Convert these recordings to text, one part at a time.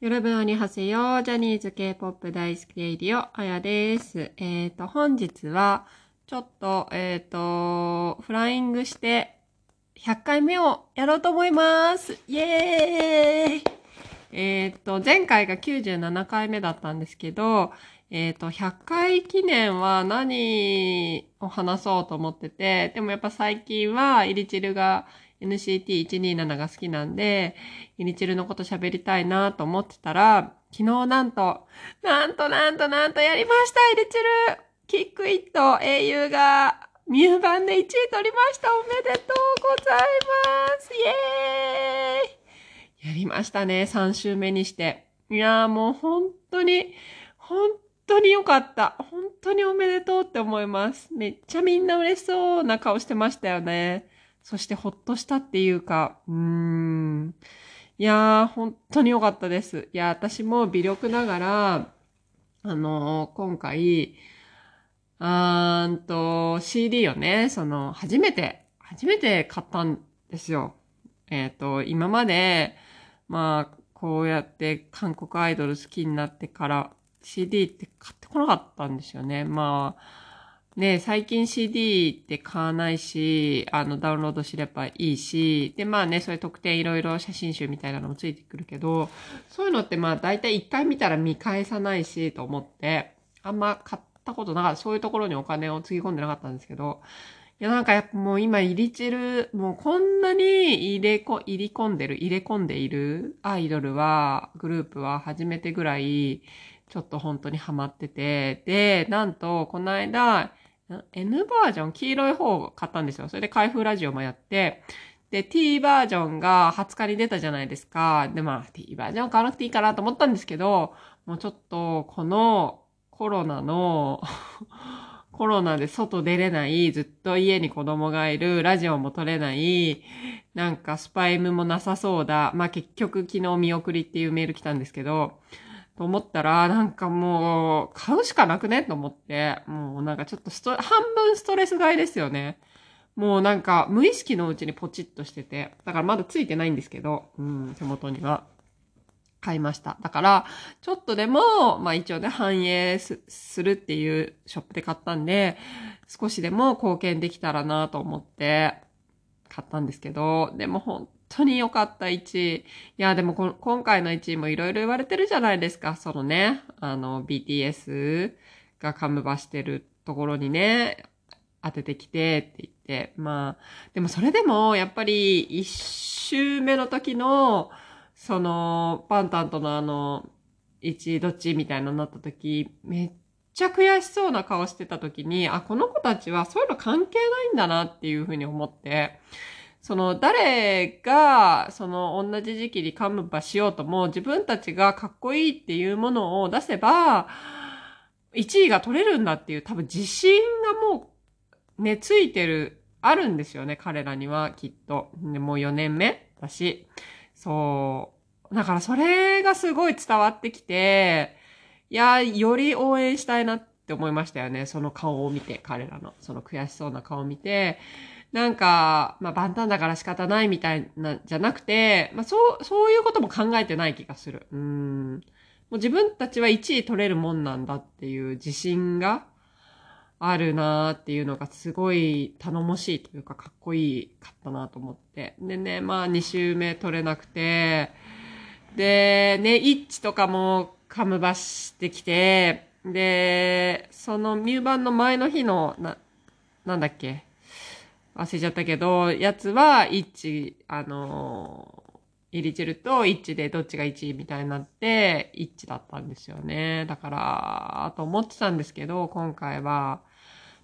よろぶんにはせよ。ジャニーズ K-POP 大好きレイディオ、あやです。えっ、と、本日は、ちょっと、えっ、と、フライングして、100回目をやろうと思います。イエーイえっ、と、前回が97回目だったんですけど、えっ、と、100回記念は何を話そうと思ってて、でもやっぱ最近は、イリチルが NCT127 が好きなんで、イリチルのこと喋りたいなと思ってたら、昨日なんと、なんとなんとなんとやりました、イリチルキックイット英雄がミュー版で1位取りました。おめでとうございますイエーイやりましたね、3週目にして。いやーもう本当に、本当に良かった。本当におめでとうって思います。めっちゃみんな嬉しそうな顔してましたよね。そしてほっとしたっていうか、うーん。いやー、本当に良かったです。いや、私も微力ながら、あのー今回、あーんと、CD をね、その、初めて、初めて買ったんですよ。えっ、と、今まで、まあ、こうやって韓国アイドル好きになってから CD って買ってこなかったんですよね。まあ、ね、最近 CD って買わないし、あの、ダウンロードすればいいし、で、まあね、そういう特典いろいろ写真集みたいなのもついてくるけど、そういうのってまあ、大体一回見たら見返さないし、と思って、あんま買ったことなかった。そういうところにお金をつぎ込んでなかったんですけど、いや、なんかやっぱもう今、入り散る、もうこんなに入れこ、入り込んでる、入れ込んでいるアイドルは、グループは初めてぐらい、ちょっと本当にハマってて、で、なんと、この間、N バージョン、黄色い方を買ったんですよ。それで開封ラジオもやって、で、T バージョンが20日に出たじゃないですか。で、まあ、T バージョン買わなくていいかなと思ったんですけど、もうちょっと、このコロナの、コロナで外出れない、ずっと家に子供がいる、ラジオも撮れない、なんかスパイムもなさそうだ。まあ結局昨日見送りっていうメール来たんですけど、と思ったら、なんかもう、買うしかなくねと思って、もうなんかちょっとスト、半分ストレス買いですよね。もうなんか無意識のうちにポチッとしてて、だからまだついてないんですけど、うん、手元には。買いました。だから、ちょっとでも、まあ一応ね、反映するっていうショップで買ったんで、少しでも貢献できたらなと思って買ったんですけど、でも本当に良かった1位。いや、でも今回の1位もいろいろ言われてるじゃないですか。そのね、あの、BTS がカムバしてるところにね、当ててきてって言って、まあ、でもそれでも、やっぱり1周目の時の、その、パンタンとのあの、1位どっちみたいなのになった時、めっちゃ悔しそうな顔してた時に、あ、この子たちはそういうの関係ないんだなっていうふうに思って、その、誰が、その、同じ時期にカムバしようとも、自分たちがかっこいいっていうものを出せば、1位が取れるんだっていう、多分自信がもう、ね、ついてる、あるんですよね、彼らには、きっと。もう4年目だし。そう。だからそれがすごい伝わってきて、いや、より応援したいなって思いましたよね。その顔を見て、彼らの、その悔しそうな顔を見て、なんか、まあ、万端だから仕方ないみたいな、じゃなくて、まあ、そう、そういうことも考えてない気がする。うん。もう自分たちは1位取れるもんなんだっていう自信があるなーっていうのがすごい頼もしいというかかっこいいかったなと思って。でね、まあ2周目取れなくて、で、ね、イッチとかもカムバしてきて、で、そのミュー版の前の日の、な、なんだっけ？忘れちゃったけど、やつは、イッチ、あのイリチルとイッチでどっちが1位みたいになって、イッチだったんですよね。だから、と思ってたんですけど、今回は、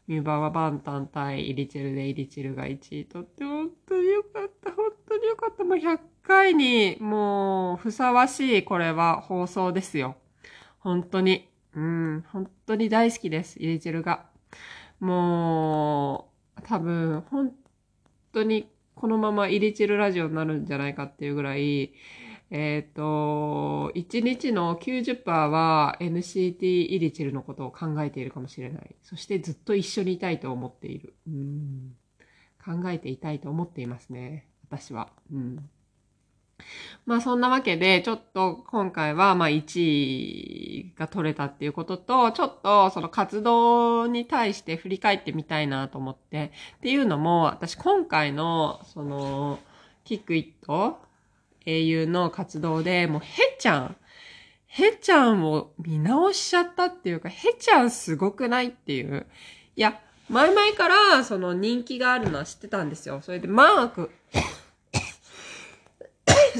ミューバーはバンタン対イリチルでイリチルが1位取って、本当によかった、本当によかった。もう100回に、もう、ふさわしい、これは放送ですよ。本当に。うん、本当に大好きです、イリチルが。もう、多分、本当にこのままイリチェルラジオになるんじゃないかっていうぐらい、えっ、と、1日の90%は NCT イリチルのことを考えているかもしれない。そしてずっと一緒にいたいと思っている。うん、考えていたいと思っていますね。私は。うんまあそんなわけで、ちょっと今回はまあ1位が取れたっていうことと、ちょっとその活動に対して振り返ってみたいなと思って、っていうのも、私今回のその、キックイット英雄の活動で、もうへちゃん、へちゃんを見直しちゃったっていうか、へちゃんすごくないっていう。いや、前々からその人気があるのは知ってたんですよ。それでマーク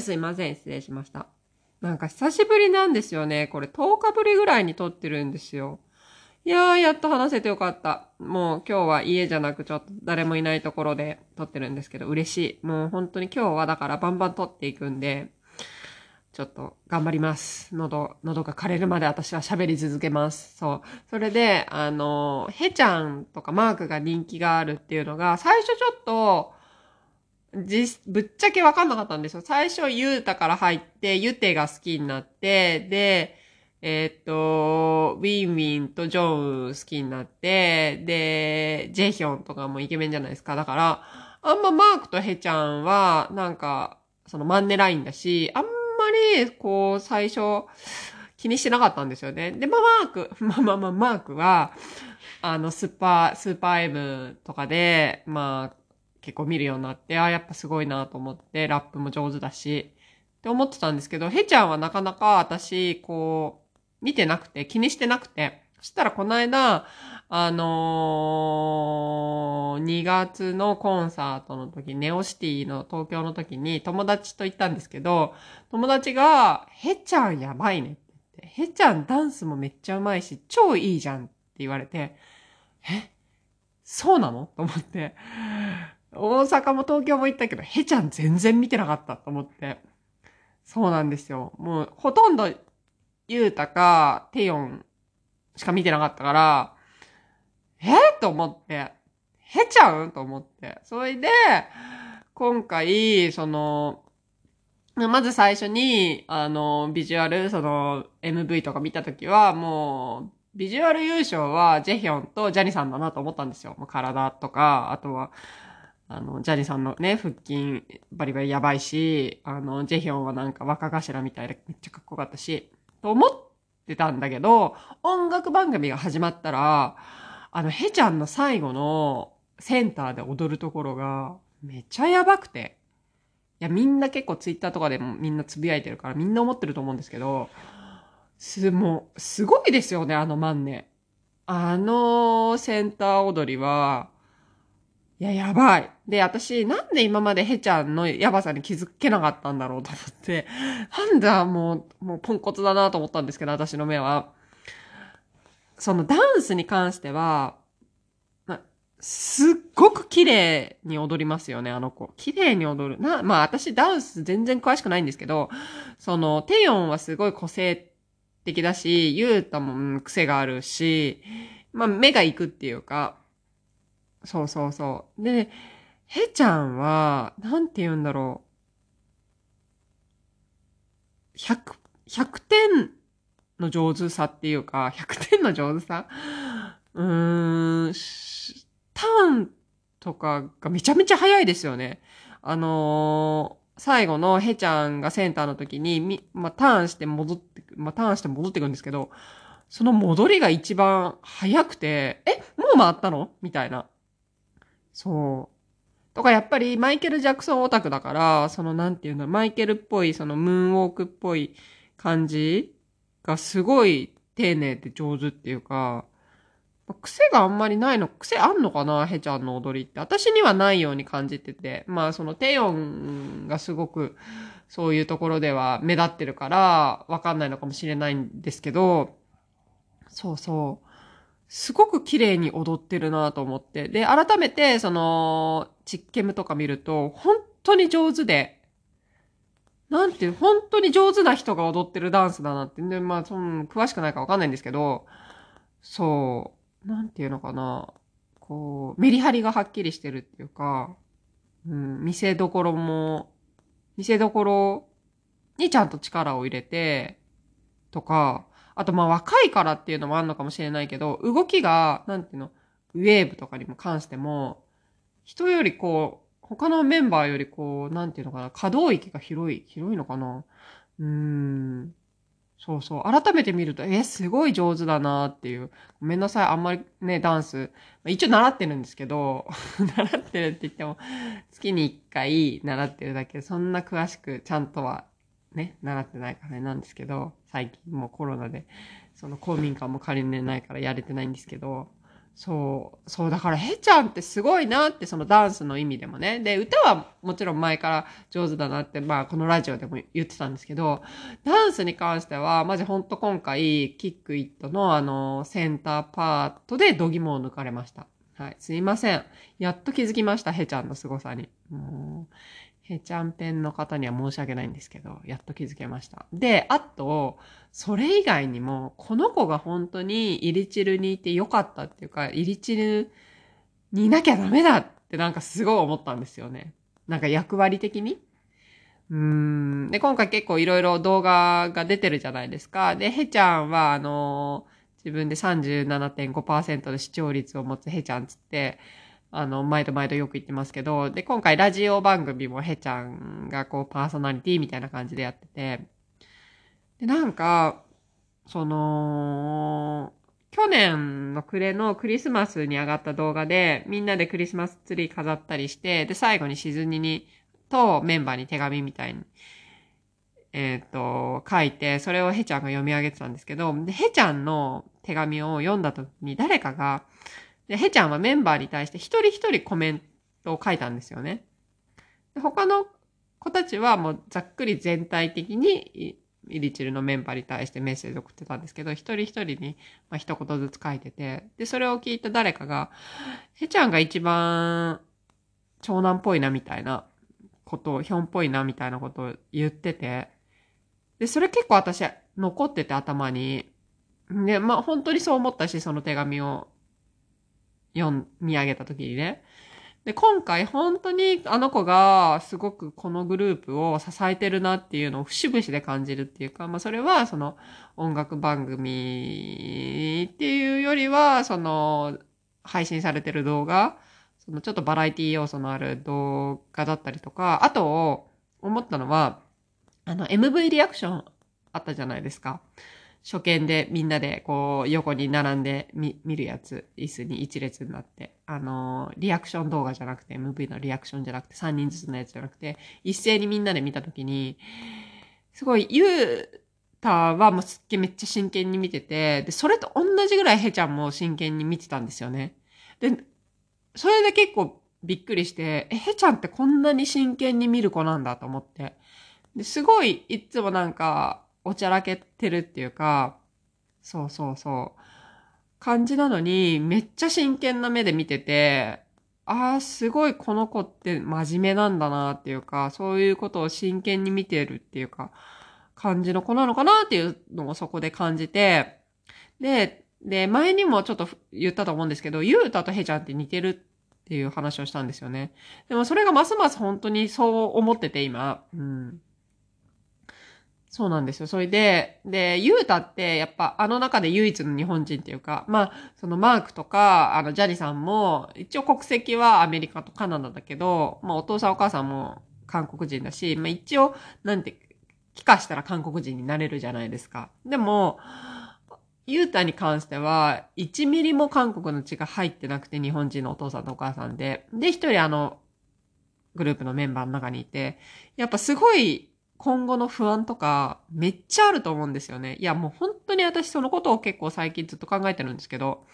すいません、失礼しました。なんか久しぶりなんですよね。これ10日ぶりぐらいに撮ってるんですよ。いやー、やっと話せてよかった。もう今日は家じゃなくちょっと誰もいないところで撮ってるんですけど、嬉しい。もう本当に今日はだからバンバン撮っていくんで、ちょっと頑張ります。喉、喉が枯れるまで私は喋り続けます。そう。それで、あの、へちゃんとかマークが人気があるっていうのが、最初ちょっと、じ、ぶっちゃけわかんなかったんですよ。最初、ゆうたから入って、ゆてが好きになって、で、えー、っと、ウィンウィンとジョン好きになって、で、ジェヒョンとかもイケメンじゃないですか。だから、あんまマークとヘちゃんは、なんか、そのマンネラインだし、あんまり、こう、最初、気にしてなかったんですよね。で、まあ、マーク、まあまあまあ、マークは、あの、スーパー、スーパー M とかで、まあ、結構見るようになって、ああ、やっぱすごいなと思って、ラップも上手だし、って思ってたんですけど、へちゃんはなかなか私、こう、見てなくて、気にしてなくて、そしたらこの間、あのー、2月のコンサートの時、ネオシティの東京の時に友達と行ったんですけど、友達が、へちゃんやばいねって言って、へちゃんダンスもめっちゃうまいし、超いいじゃんって言われて、え？そうなの？と思って、大阪も東京も行ったけど、へちゃん全然見てなかったと思って。そうなんですよ。もう、ほとんど、ゆうたか、テヨンしか見てなかったから、えと思って、へちゃうと思って。それで、今回、その、まず最初に、あの、ビジュアル、その、MV とか見たときは、もう、ビジュアル優勝はジェヒョンとジャニさんだなと思ったんですよ。もう体とか、あとは、あの、ジャニーさんのね、腹筋バリバリやばいし、あの、ジェヒョンはなんか若頭みたいでめっちゃかっこよかったし、と思ってたんだけど、音楽番組が始まったら、あの、ヘちゃんの最後のセンターで踊るところがめっちゃやばくて。いや、みんな結構ツイッターとかでもみんなつぶやいてるからみんな思ってると思うんですけど、す、もう、すごいですよね、あの万年。あのセンター踊りは、いや、やばい。で、私、なんで今までヘちゃんのやばさに気づけなかったんだろうと思って、なんだ、もう、もうポンコツだなと思ったんですけど、私の目は。そのダンスに関しては、ますっごく綺麗に踊りますよね、あの子。綺麗に踊る。な、まあ私ダンス全然詳しくないんですけど、その、テヨンはすごい個性的だし、ユータも、うん、癖があるし、まあ目が行くっていうか、そうそうそう。で、へちゃんは、なんて言うんだろう。100、100点の上手さっていうか、100点の上手さ？うーん、ターンとかがめちゃめちゃ早いですよね。あのー、最後のへちゃんがセンターの時に、み、まあ、ターンして戻って、まあ、ターンして戻ってくんですけど、その戻りが一番早くて、え、もう回ったの？みたいな。そう。とかやっぱりマイケル・ジャクソンオタクだから、そのなんていうの、マイケルっぽい、そのムーンウォークっぽい感じがすごい丁寧で上手っていうか、癖があんまりないの、癖あんのかなヘちゃんの踊りって。私にはないように感じてて。まあそのテヨンがすごくそういうところでは目立ってるからわかんないのかもしれないんですけど、そうそう。すごく綺麗に踊ってるなと思って。で、改めて、その、チッケムとか見ると、本当に上手で、なんていう、本当に上手な人が踊ってるダンスだなって。で、まあ、その、詳しくないかわかんないんですけど、そう、なんていうのかな。こう、メリハリがはっきりしてるっていうか、うん、見せどころも、見せどころにちゃんと力を入れて、とか、あとまあ若いからっていうのもあるのかもしれないけど、動きが、なんていうの、ウェーブとかにも関しても、人よりこう、他のメンバーよりこう、なんていうのかな、可動域が広い、広いのかなうーん。そうそう。改めて見ると、え、すごい上手だなっていう。ごめんなさい。あんまりね、ダンス。一応習ってるんですけど、習ってるって言っても、月に一回習ってるだけ、そんな詳しくちゃんとはね、習ってないからなんですけど、最近もうコロナで、その公民館も借りれないからやれてないんですけど、そう、そう、だから、へちゃんってすごいなって、そのダンスの意味でもね。で、歌はもちろん前から上手だなって、まあ、このラジオでも言ってたんですけど、ダンスに関しては、マジほんと今回、キックイットのあの、センターパートで度肝を抜かれました。はい、すいません。やっと気づきました、へちゃんの凄さに。もうへちゃんぺんの方には申し訳ないんですけど、やっと気づけました。で、あと、それ以外にも、この子が本当にイリチルにいてよかったっていうか、イリチルにいなきゃダメだってなんかすごい思ったんですよね。なんか役割的に。うーん。で、今回結構いろいろ動画が出てるじゃないですか。で、へちゃんは、あの自分で37.5%の視聴率を持つへちゃんつって、あの、毎度毎度よく言ってますけど、で、今回ラジオ番組もへちゃんがこうパーソナリティみたいな感じでやってて、で、なんか、その、去年の暮れのクリスマスに上がった動画で、みんなでクリスマスツリー飾ったりして、で、最後にしずにに、とメンバーに手紙みたいに、えっ、ー、と、書いて、それをへちゃんが読み上げてたんですけど、で、へちゃんの手紙を読んだ時に誰かが、で、へちゃんはメンバーに対して一人一人コメントを書いたんですよね。で他の子たちはもうざっくり全体的にイリチルのメンバーに対してメッセージを送ってたんですけど、一人一人に、まあ、一言ずつ書いてて、で、それを聞いた誰かが、へちゃんが一番長男っぽいなみたいなことを、ヒョンっぽいなみたいなことを言ってて、で、それ結構私残ってて頭に、で、まあ本当にそう思ったし、その手紙を読み上げた時にね。で、今回本当にあの子がすごくこのグループを支えてるなっていうのを節々で感じるっていうか、まあそれはその音楽番組っていうよりは、その配信されてる動画、そのちょっとバラエティ要素のある動画だったりとか、あと思ったのは、あの MV リアクションあったじゃないですか。初見でみんなでこう横に並んで見見るやつ、椅子に一列になって、あのー、リアクション動画じゃなくて、MV のリアクションじゃなくて、3人ずつのやつじゃなくて、一斉にみんなで見たときに、すごい、ゆうたはもうすっげえめっちゃ真剣に見てて、で、それと同じぐらいへちゃんも真剣に見てたんですよね。で、それで結構びっくりして、え、へちゃんってこんなに真剣に見る子なんだと思って。で、すごい、いつもなんか、おちゃらけてるっていうか、そうそうそう。感じなのに、めっちゃ真剣な目で見てて、ああ、すごいこの子って真面目なんだなっていうか、そういうことを真剣に見てるっていうか、感じの子なのかなっていうのをそこで感じて、で、で、前にもちょっと言ったと思うんですけど、ゆうたとへちゃんって似てるっていう話をしたんですよね。でもそれがますます本当にそう思ってて今、うん。そうなんですよ。それで、で、ユータってやっぱあの中で唯一の日本人っていうか、まあ、そのマークとか、あの、ジャニさんも、一応国籍はアメリカとカナダだけど、まあお父さんお母さんも韓国人だし、まあ一応、なんて、帰化したら韓国人になれるじゃないですか。でも、ユータに関しては、1ミリも韓国の血が入ってなくて、日本人のお父さんとお母さんで。で、一人あの、グループのメンバーの中にいて、やっぱすごい今後の不安とかめっちゃあると思うんですよね。いやもう本当に私そのことを結構最近ずっと考えてるんですけど、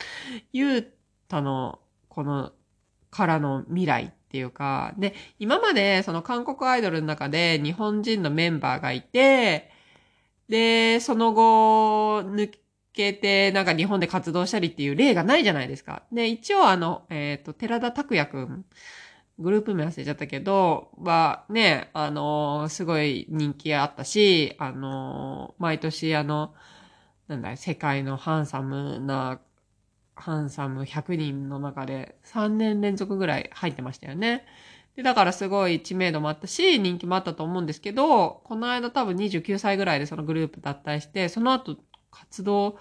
ゆうたのこのからの未来っていうか、で、今までその韓国アイドルの中で日本人のメンバーがいて、で、その後抜けてなんか日本で活動したりっていう例がないじゃないですか。で、一応あの、えっ、ー、と、寺田拓也くんグループ名忘れちゃったけど、はね、あのー、すごい人気あったし、あのー、毎年あの、なんだ世界のハンサムな、ハンサム100人の中で3年連続ぐらい入ってましたよね。で、だからすごい知名度もあったし、人気もあったと思うんですけど、この間多分29歳ぐらいでそのグループ脱退して、その後活動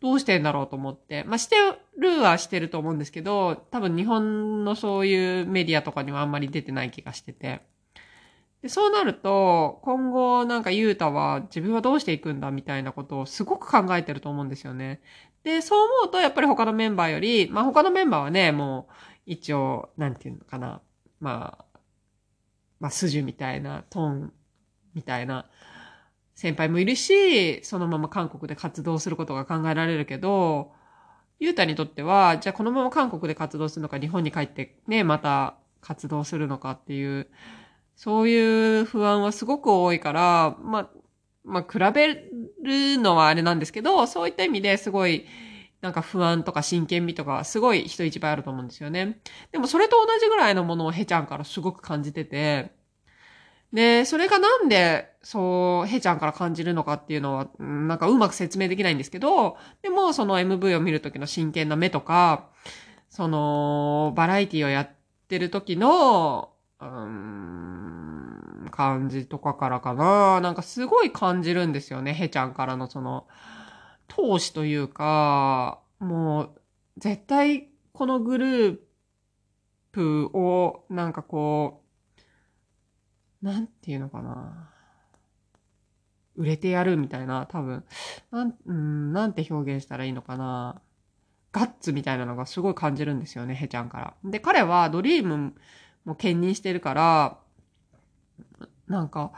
どうしてんだろうと思って。まあ、してるはしてると思うんですけど、多分日本のそういうメディアとかにはあんまり出てない気がしてて。でそうなると、今後なんかユータは自分はどうしていくんだみたいなことをすごく考えてると思うんですよね。で、そう思うとやっぱり他のメンバーより、まあ他のメンバーはね、もう一応、なんていうのかな。まあ、まあ筋みたいな、トーンみたいな先輩もいるし、そのまま韓国で活動することが考えられるけど、ユータにとっては、じゃあこのまま韓国で活動するのか、日本に帰ってね、また活動するのかっていう、そういう不安はすごく多いから、ま、まあ、比べるのはあれなんですけど、そういった意味ですごい、なんか不安とか真剣味とかすごい人一倍あると思うんですよね。でもそれと同じぐらいのものをヘちゃんからすごく感じてて、で、それがなんで、そう、ヘちゃんから感じるのかっていうのは、なんかうまく説明できないんですけど、でもその MV を見るときの真剣な目とか、その、バラエティをやってる時の、うん、感じとかからかな。なんかすごい感じるんですよね。へちゃんからのその、投資というか、もう、絶対このグループを、なんかこう、なんていうのかな。売れてやるみたいな、多分、なん、うん、なんて表現したらいいのかな。ガッツみたいなのがすごい感じるんですよね、へちゃんから。で、彼はドリームも兼任してるから、なんか、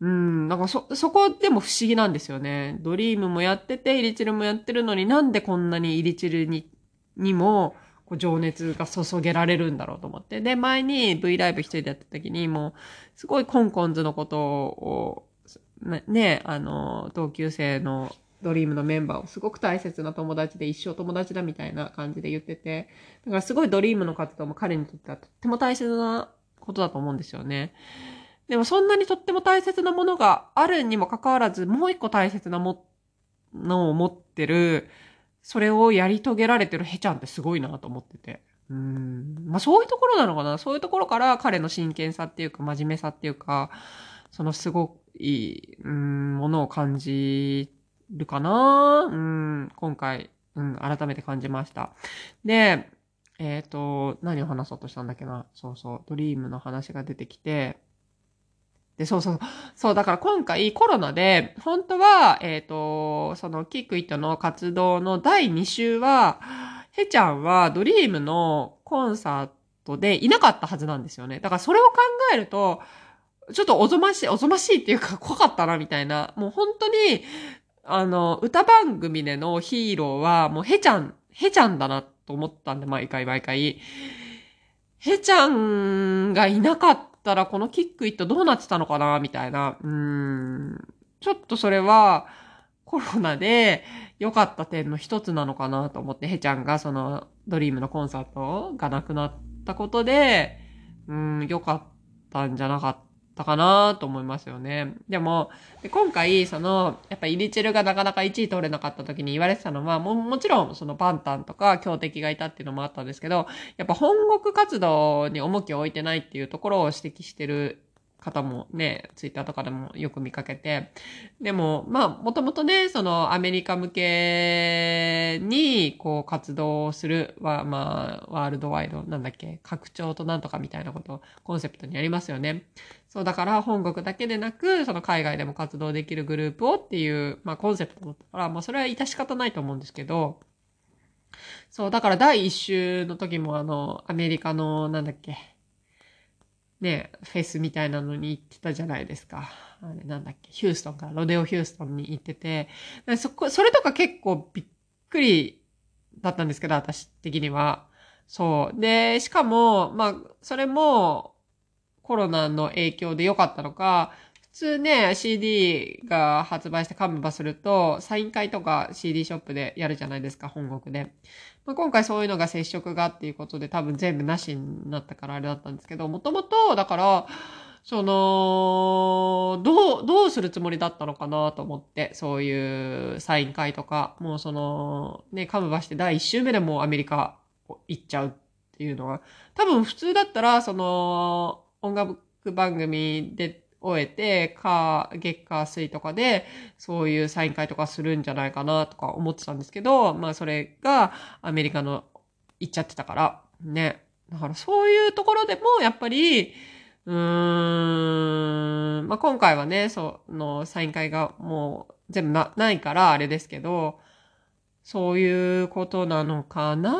うん、なんかそ、そこでも不思議なんですよね。ドリームもやってて、イリチルもやってるのになんでこんなにイリチルに、にも、こう情熱が注げられるんだろうと思って。で、前に V ライブ一人でやった時に、もう、すごいコンコンズのことを、ね、あの、同級生のドリームのメンバーをすごく大切な友達で一生友達だみたいな感じで言ってて、だからすごいドリームの活動も彼にとってはとっても大切なことだと思うんですよね。でもそんなにとっても大切なものがあるにもかかわらず、もう一個大切なものを持ってる、それをやり遂げられてるヘちゃんってすごいなと思ってて。うん。まあそういうところなのかなそういうところから彼の真剣さっていうか真面目さっていうか、そのすごい、うん、ものを感じるかなうん、今回、うん、改めて感じました。で、えっ、ー、と、何を話そうとしたんだっけなそうそう、ドリームの話が出てきて、で、そうそう、そう、だから今回コロナで、本当は、えっ、ー、と、そのキックイットの活動の第2週は、へちゃんはドリームのコンサートでいなかったはずなんですよね。だからそれを考えると、ちょっとおぞましい、おぞましいっていうか怖かったな、みたいな。もう本当に、あの、歌番組でのヒーローは、もうへちゃん、へちゃんだなと思ったんで、毎回毎回。へちゃんがいなかったたら、このキックイットどうなってたのかなみたいな。うん。ちょっとそれは、コロナで良かった点の一つなのかなと思って、へちゃんがそのドリームのコンサートがなくなったことで、うん、良かったんじゃなかったたかなと思いますよね。でも、で今回、その、やっぱイリチェルがなかなか1位取れなかった時に言われてたのは、も、もちろんそのパンタンとか強敵がいたっていうのもあったんですけど、やっぱ本国活動に重きを置いてないっていうところを指摘してる方もね、ツイッターとかでもよく見かけて。でも、まあ、もともとね、そのアメリカ向けに、こう、活動する、まあ、ワールドワイド、なんだっけ、拡張となんとかみたいなこと、コンセプトにありますよね。そう、だから本国だけでなく、その海外でも活動できるグループをっていう、まあ、コンセプトだったから、まあ、それは致し方ないと思うんですけど、そう、だから第一週の時もあの、アメリカの、なんだっけ、ね、フェスみたいなのに行ってたじゃないですか。あれなんだっけ、ヒューストンから、ロデオヒューストンに行ってて、そこ、それとか結構びっくりだったんですけど、私的には。そう。で、しかも、まあ、それもコロナの影響で良かったのか、普通ね、CD が発売してカムバすると、サイン会とか CD ショップでやるじゃないですか、本国で。まあ、今回そういうのが接触がっていうことで多分全部なしになったからあれだったんですけど、もともと、だから、その、どう、どうするつもりだったのかなと思って、そういうサイン会とか、もうその、ね、カムバして第1週目でもうアメリカ行っちゃうっていうのは、多分普通だったら、その、音楽番組で終えて、か、月火水とかで、そういうサイン会とかするんじゃないかなとか思ってたんですけど、まあそれがアメリカの行っちゃってたから、ね。だからそういうところでも、やっぱり、うーん、まあ今回はね、そのサイン会がもう全部な、ないからあれですけど、そういうことなのかな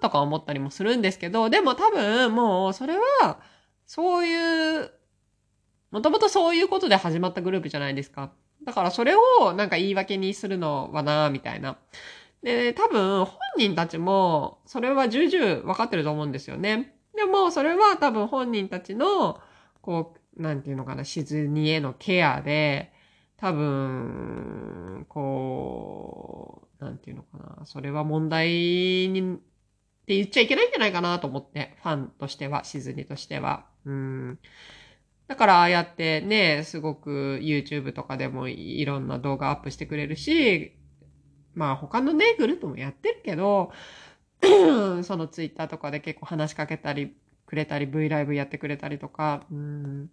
とか思ったりもするんですけど、でも多分もうそれは、そういう、もともとそういうことで始まったグループじゃないですか。だからそれをなんか言い訳にするのはなみたいな。で、多分本人たちもそれは重々分かってると思うんですよね。でもそれは多分本人たちの、こう、なんていうのかな、シズニへのケアで、多分、こう、なんていうのかな、それは問題にって言っちゃいけないんじゃないかなと思って、ファンとしては、シズニとしては。うん。だからああやってね、すごく YouTube とかでもいろんな動画アップしてくれるし、まあ他のね、グループもやってるけど、その Twitter とかで結構話しかけたりくれたり、V ライブやってくれたりとか、うん。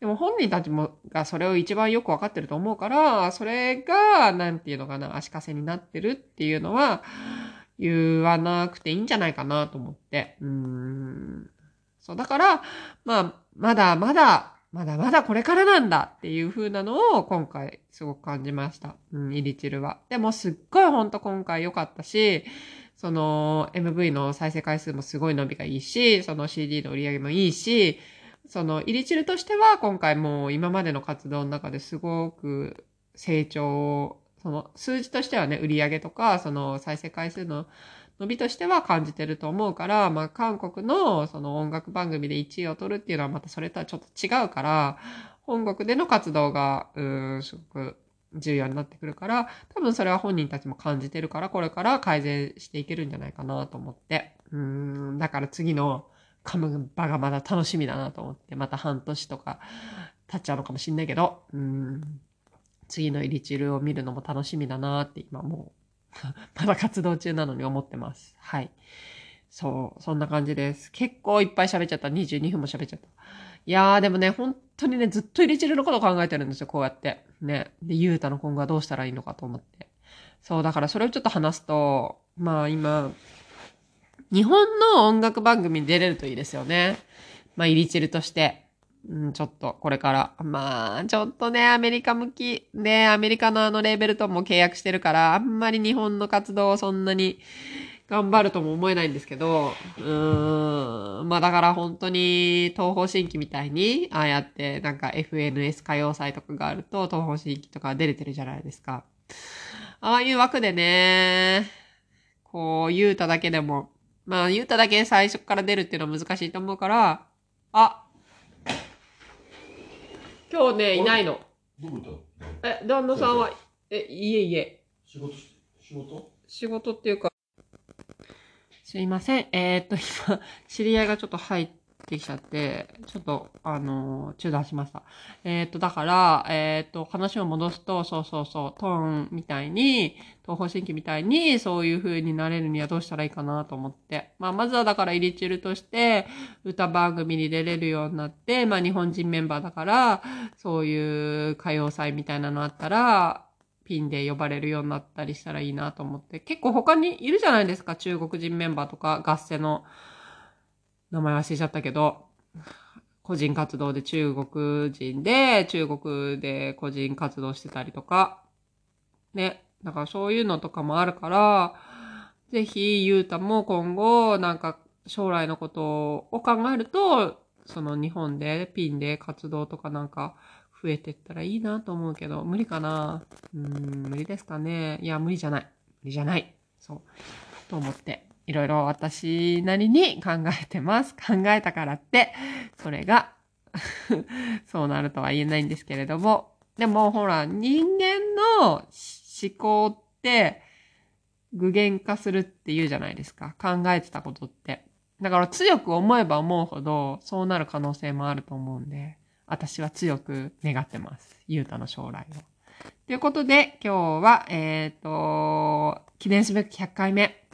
でも本人たちもがそれを一番よくわかってると思うから、それが、なんていうのかな、足かせになってるっていうのは、言わなくていいんじゃないかなと思って。うん。そう、だから、まあ、まだまだ、まだまだこれからなんだっていう風なのを今回すごく感じました。うん、イリチルは。でもすっごいほんと今回良かったし、その MV の再生回数もすごい伸びがいいし、その CD の売り上げもいいし、そのイリチルとしては今回もう今までの活動の中ですごく成長をその数字としてはね、売り上げとか、その再生回数の伸びとしては感じてると思うから、まあ韓国のその音楽番組で1位を取るっていうのはまたそれとはちょっと違うから、本国での活動が、うん、すごく重要になってくるから、多分それは本人たちも感じてるから、これから改善していけるんじゃないかなと思って。うん、だから次の噛む場がまだ楽しみだなと思って、また半年とか経っちゃうのかもしんないけど、うん、次のイリチルを見るのも楽しみだなって今もう まだ活動中なのに思ってます。はい。そう、そんな感じです。結構いっぱい喋っちゃった。22分も喋っちゃった。いやーでもね、本当にね、ずっとイリチルのことを考えてるんですよ、こうやって。ね。で、ユータの今後はどうしたらいいのかと思って。そう、だからそれをちょっと話すと、まあ今、日本の音楽番組に出れるといいですよね。まあ、イリチルとして。うん、ちょっと、これから。まあ、ちょっとね、アメリカ向き。で、アメリカのあのレーベルとも契約してるから、あんまり日本の活動をそんなに頑張るとも思えないんですけど、うーん、まあだから本当に東方神起みたいに、ああやってなんか FNS 歌謡祭とかがあると、東方神起とか出れてるじゃないですか。ああいう枠でね、こう、言うただけでも、まあ言うただけ最初から出るっていうのは難しいと思うから、あ、今日ね、いないの。どこ行ったえ、旦那さんは、え、いえいえ。仕事し、仕事？仕事っていうか、すいません。えー、っと、今、知り合いがちょっと入っってきちゃって、ちょっと、あの、中断しました。えっ、ー、と、だから、えっ、ー、と、話を戻すと、そうそうそう、トーンみたいに、東方神起みたいに、そういう風になれるにはどうしたらいいかなと思って。まあ、まずはだから、イリチルとして、歌番組に出れるようになって、まあ、日本人メンバーだから、そういう歌謡祭みたいなのあったら、ピンで呼ばれるようになったりしたらいいなと思って。結構他にいるじゃないですか、中国人メンバーとか、合戦の。名前忘れちゃったけど、個人活動で中国人で、中国で個人活動してたりとか、ね。だからそういうのとかもあるから、ぜひ、ゆうたも今後、なんか将来のことを考えると、その日本でピンで活動とかなんか増えてったらいいなと思うけど、無理かなうん、無理ですかねいや、無理じゃない。無理じゃない。そう。と思っていろいろ私なりに考えてます。考えたからって、それが そうなるとは言えないんですけれども。でも、ほら、人間の思考って具現化するって言うじゃないですか。考えてたことって。だから強く思えば思うほど、そうなる可能性もあると思うんで、私は強く願ってます。ゆうたの将来を。ということで、今日は、えっ、ー、と、記念すべき100回目。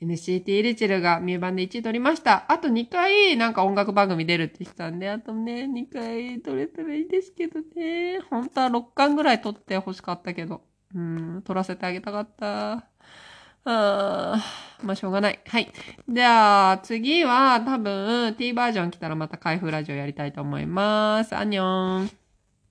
NCT リチルがミューバンで1位取りました。あと2回なんか音楽番組出るって言ってたんで、あとね、2回取れたらいいですけどね。本当は6巻ぐらい取って欲しかったけど。うん、取らせてあげたかった。あーまあ、しょうがない。はい。じゃあ、次は多分 T バージョン来たらまた開封ラジオやりたいと思います。アンニョン。